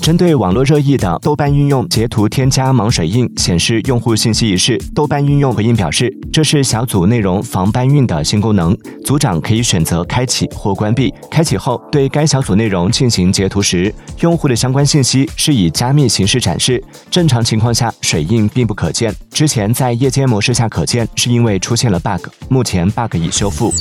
针对网络热议的豆瓣应用截图添加盲水印显示用户信息一事，豆瓣应用回应表示，这是小组内容防搬运的新功能，组长可以选择开启或关闭。开启后，对该小组内容进行截图时，用户的相关信息是以加密形式展示。正常情况下，水印并不可见。之前在夜间模式下可见，是因为出现了 bug，目前 bug 已修复。